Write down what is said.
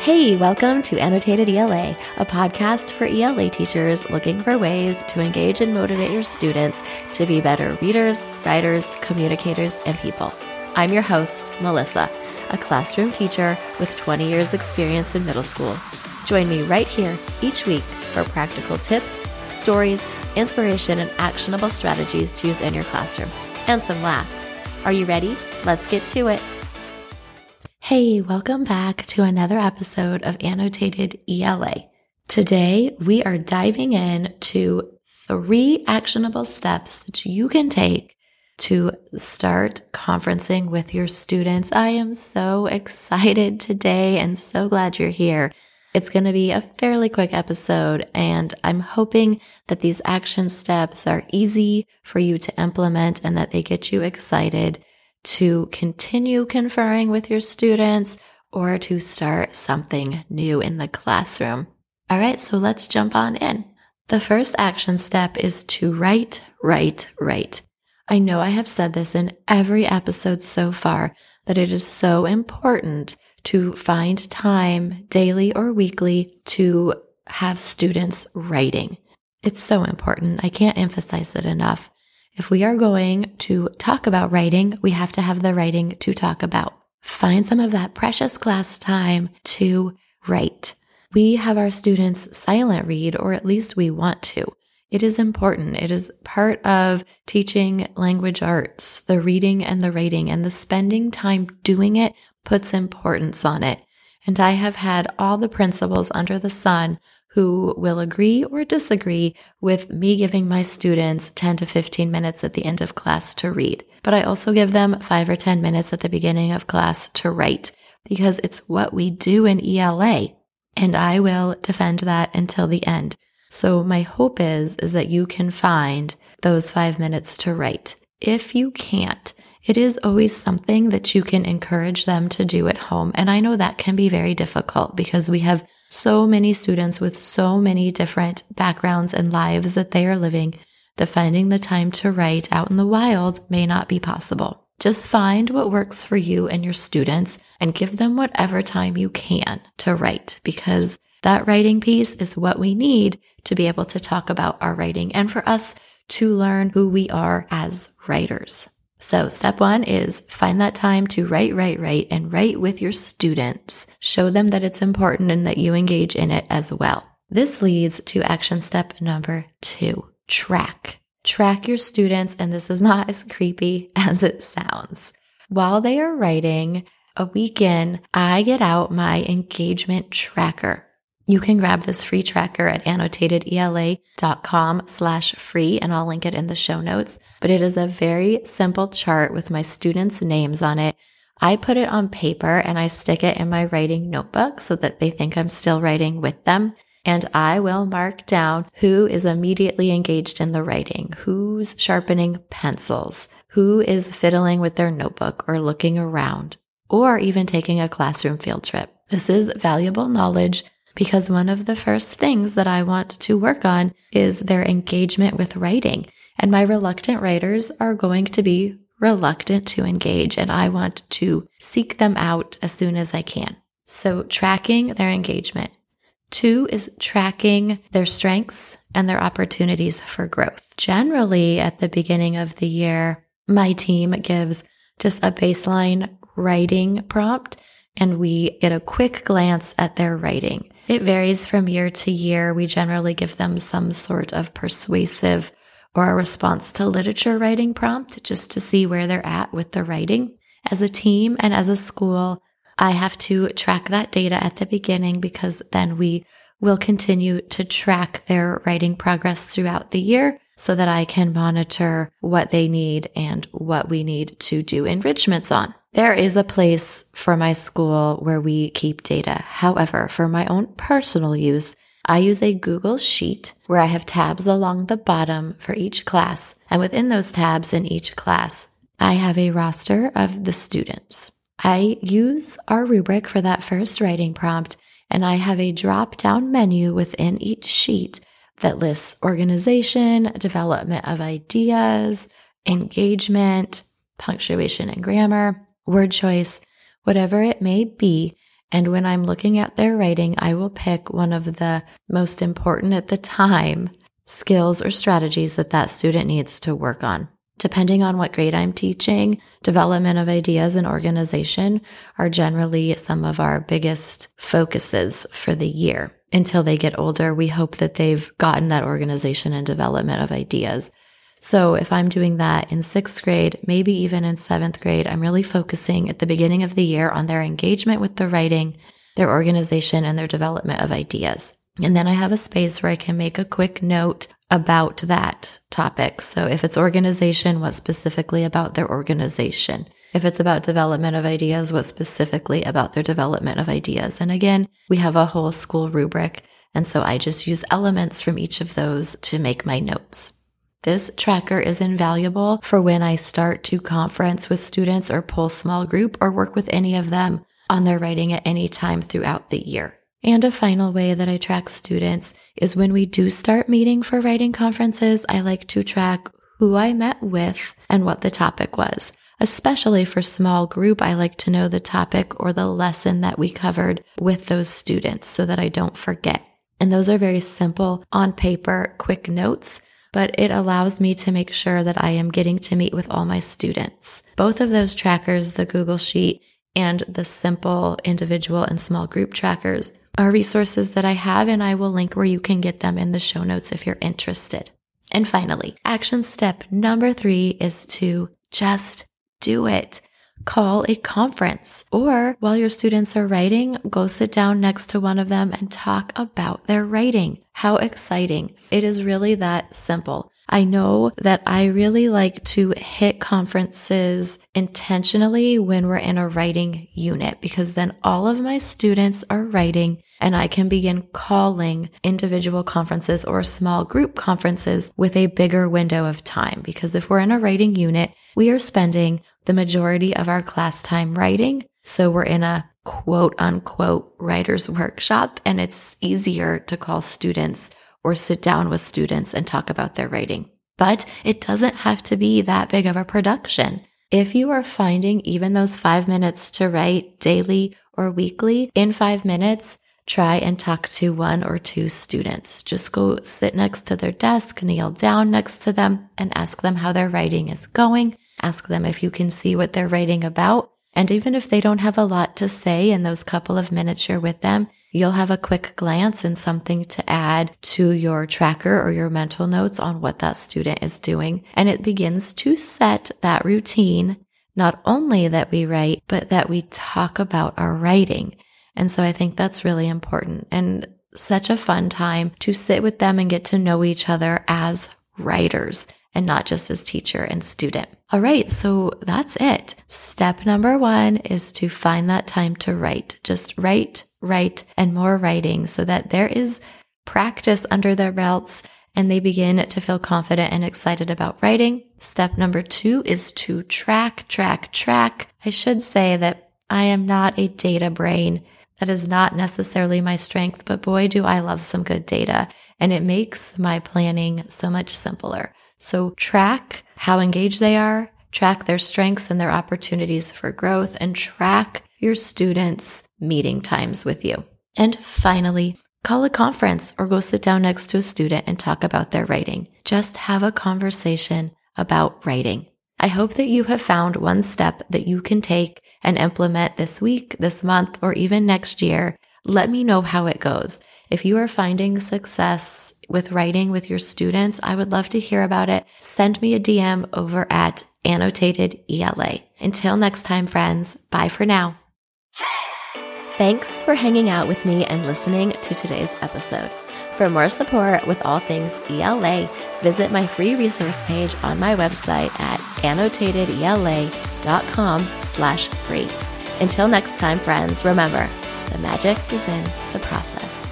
Hey, welcome to Annotated ELA, a podcast for ELA teachers looking for ways to engage and motivate your students to be better readers, writers, communicators, and people. I'm your host, Melissa, a classroom teacher with 20 years' experience in middle school. Join me right here each week for practical tips, stories, inspiration, and actionable strategies to use in your classroom, and some laughs. Are you ready? Let's get to it. Hey, welcome back to another episode of Annotated ELA. Today, we are diving in to three actionable steps that you can take to start conferencing with your students. I am so excited today and so glad you're here. It's going to be a fairly quick episode, and I'm hoping that these action steps are easy for you to implement and that they get you excited to continue conferring with your students or to start something new in the classroom. All right, so let's jump on in. The first action step is to write, write, write. I know I have said this in every episode so far that it is so important to find time daily or weekly to have students writing. It's so important. I can't emphasize it enough. If we are going to talk about writing, we have to have the writing to talk about. Find some of that precious class time to write. We have our students silent read, or at least we want to. It is important. It is part of teaching language arts, the reading and the writing, and the spending time doing it puts importance on it. And I have had all the principals under the sun who will agree or disagree with me giving my students 10 to 15 minutes at the end of class to read. But I also give them five or 10 minutes at the beginning of class to write because it's what we do in ELA. And I will defend that until the end. So my hope is, is that you can find those five minutes to write. If you can't, it is always something that you can encourage them to do at home. And I know that can be very difficult because we have so many students with so many different backgrounds and lives that they are living that finding the time to write out in the wild may not be possible. Just find what works for you and your students and give them whatever time you can to write because that writing piece is what we need to be able to talk about our writing and for us to learn who we are as writers. So step one is find that time to write, write, write and write with your students. Show them that it's important and that you engage in it as well. This leads to action step number two, track. Track your students. And this is not as creepy as it sounds. While they are writing a weekend, I get out my engagement tracker. You can grab this free tracker at annotatedela.com slash free, and I'll link it in the show notes. But it is a very simple chart with my students' names on it. I put it on paper and I stick it in my writing notebook so that they think I'm still writing with them. And I will mark down who is immediately engaged in the writing, who's sharpening pencils, who is fiddling with their notebook or looking around, or even taking a classroom field trip. This is valuable knowledge because one of the first things that I want to work on is their engagement with writing. And my reluctant writers are going to be reluctant to engage, and I want to seek them out as soon as I can. So, tracking their engagement. Two is tracking their strengths and their opportunities for growth. Generally, at the beginning of the year, my team gives just a baseline writing prompt and we get a quick glance at their writing. It varies from year to year. We generally give them some sort of persuasive or a response to literature writing prompt just to see where they're at with the writing. As a team and as a school, I have to track that data at the beginning because then we will continue to track their writing progress throughout the year so that I can monitor what they need and what we need to do enrichments on. There is a place for my school where we keep data. However, for my own personal use, I use a Google Sheet where I have tabs along the bottom for each class. And within those tabs in each class, I have a roster of the students. I use our rubric for that first writing prompt, and I have a drop down menu within each sheet that lists organization, development of ideas, engagement, punctuation and grammar, word choice, whatever it may be. And when I'm looking at their writing, I will pick one of the most important at the time skills or strategies that that student needs to work on. Depending on what grade I'm teaching, development of ideas and organization are generally some of our biggest focuses for the year. Until they get older, we hope that they've gotten that organization and development of ideas. So if I'm doing that in sixth grade, maybe even in seventh grade, I'm really focusing at the beginning of the year on their engagement with the writing, their organization, and their development of ideas. And then I have a space where I can make a quick note about that topic. So if it's organization, what specifically about their organization? If it's about development of ideas, what specifically about their development of ideas? And again, we have a whole school rubric. And so I just use elements from each of those to make my notes. This tracker is invaluable for when I start to conference with students or pull small group or work with any of them on their writing at any time throughout the year. And a final way that I track students is when we do start meeting for writing conferences, I like to track who I met with and what the topic was. Especially for small group, I like to know the topic or the lesson that we covered with those students so that I don't forget. And those are very simple on paper, quick notes but it allows me to make sure that I am getting to meet with all my students. Both of those trackers, the Google Sheet and the simple individual and small group trackers, are resources that I have, and I will link where you can get them in the show notes if you're interested. And finally, action step number three is to just do it call a conference. Or while your students are writing, go sit down next to one of them and talk about their writing. How exciting. It is really that simple. I know that I really like to hit conferences intentionally when we're in a writing unit because then all of my students are writing and I can begin calling individual conferences or small group conferences with a bigger window of time. Because if we're in a writing unit, we are spending the majority of our class time writing. So we're in a quote unquote writer's workshop and it's easier to call students or sit down with students and talk about their writing. But it doesn't have to be that big of a production. If you are finding even those five minutes to write daily or weekly in five minutes, try and talk to one or two students. Just go sit next to their desk, kneel down next to them, and ask them how their writing is going. Ask them if you can see what they're writing about. And even if they don't have a lot to say in those couple of minutes you're with them, you'll have a quick glance and something to add to your tracker or your mental notes on what that student is doing. And it begins to set that routine, not only that we write, but that we talk about our writing. And so I think that's really important and such a fun time to sit with them and get to know each other as writers and not just as teacher and student. All right, so that's it. Step number one is to find that time to write. Just write, write, and more writing so that there is practice under their belts and they begin to feel confident and excited about writing. Step number two is to track, track, track. I should say that I am not a data brain. That is not necessarily my strength, but boy, do I love some good data. And it makes my planning so much simpler. So track how engaged they are, track their strengths and their opportunities for growth, and track your students' meeting times with you. And finally, call a conference or go sit down next to a student and talk about their writing. Just have a conversation about writing. I hope that you have found one step that you can take and implement this week, this month, or even next year. Let me know how it goes. If you are finding success with writing with your students, I would love to hear about it. Send me a DM over at annotated ELA. Until next time, friends, bye for now. Thanks for hanging out with me and listening to today's episode. For more support with all things ELA, visit my free resource page on my website at annotatedela.com slash free. Until next time, friends, remember, the magic is in the process.